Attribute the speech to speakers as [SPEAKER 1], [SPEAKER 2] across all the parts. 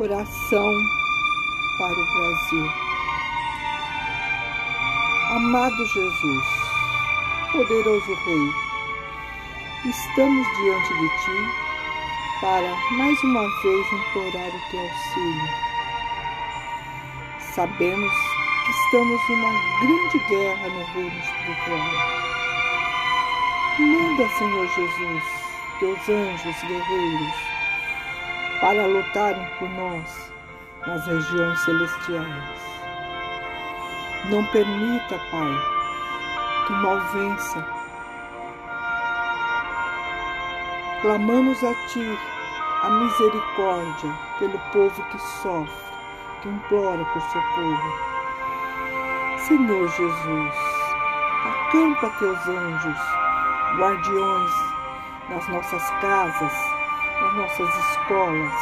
[SPEAKER 1] Oração para o Brasil. Amado Jesus, poderoso Rei, estamos diante de Ti para mais uma vez implorar o Teu auxílio. Sabemos que estamos em uma grande guerra no reino espiritual. Manda, Senhor Jesus, Teus anjos guerreiros para lutarem por nós nas regiões celestiais. Não permita, Pai, que o mal vença. Clamamos a Ti a misericórdia pelo povo que sofre, que implora por socorro. Senhor Jesus, acampa Teus anjos, guardiões nas nossas casas, nas nossas escolas,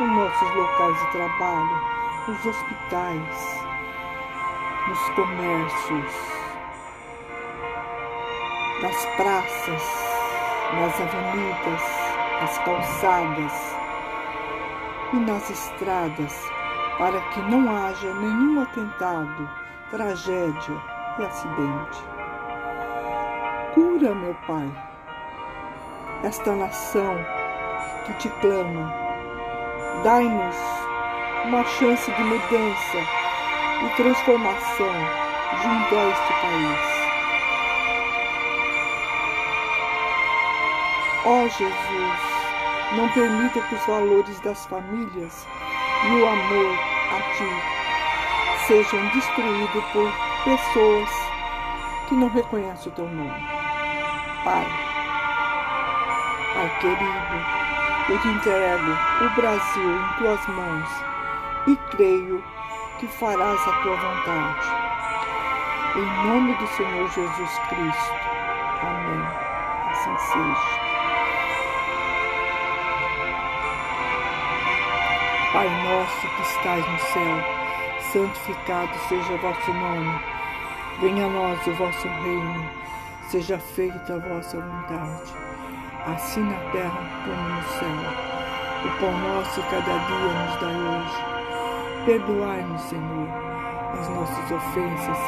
[SPEAKER 1] nos nossos locais de trabalho, nos hospitais, nos comércios, nas praças, nas avenidas, nas calçadas e nas estradas, para que não haja nenhum atentado, tragédia e acidente. Cura, meu Pai, esta nação que te clama. Dai-nos uma chance de mudança e transformação junto a este país. Ó oh, Jesus, não permita que os valores das famílias e o amor a Ti sejam destruídos por pessoas que não reconhecem o Teu nome. Pai, Pai querido, eu te entrego o Brasil em tuas mãos e creio que farás a tua vontade. Em nome do Senhor Jesus Cristo. Amém. Assim seja. Pai nosso que estás no céu, santificado seja o vosso nome. Venha a nós o vosso reino. Seja feita a vossa vontade assim na terra como no céu. O pão nosso cada dia nos dai hoje. Perdoai-nos, Senhor, as nossas ofensas,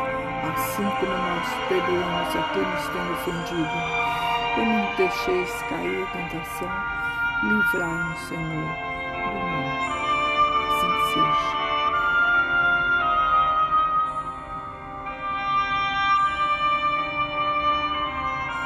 [SPEAKER 1] assim como nós perdoamos a quem nos tem ofendido. E não deixeis cair em tentação, livrai-nos, Senhor, do mal. Assim seja.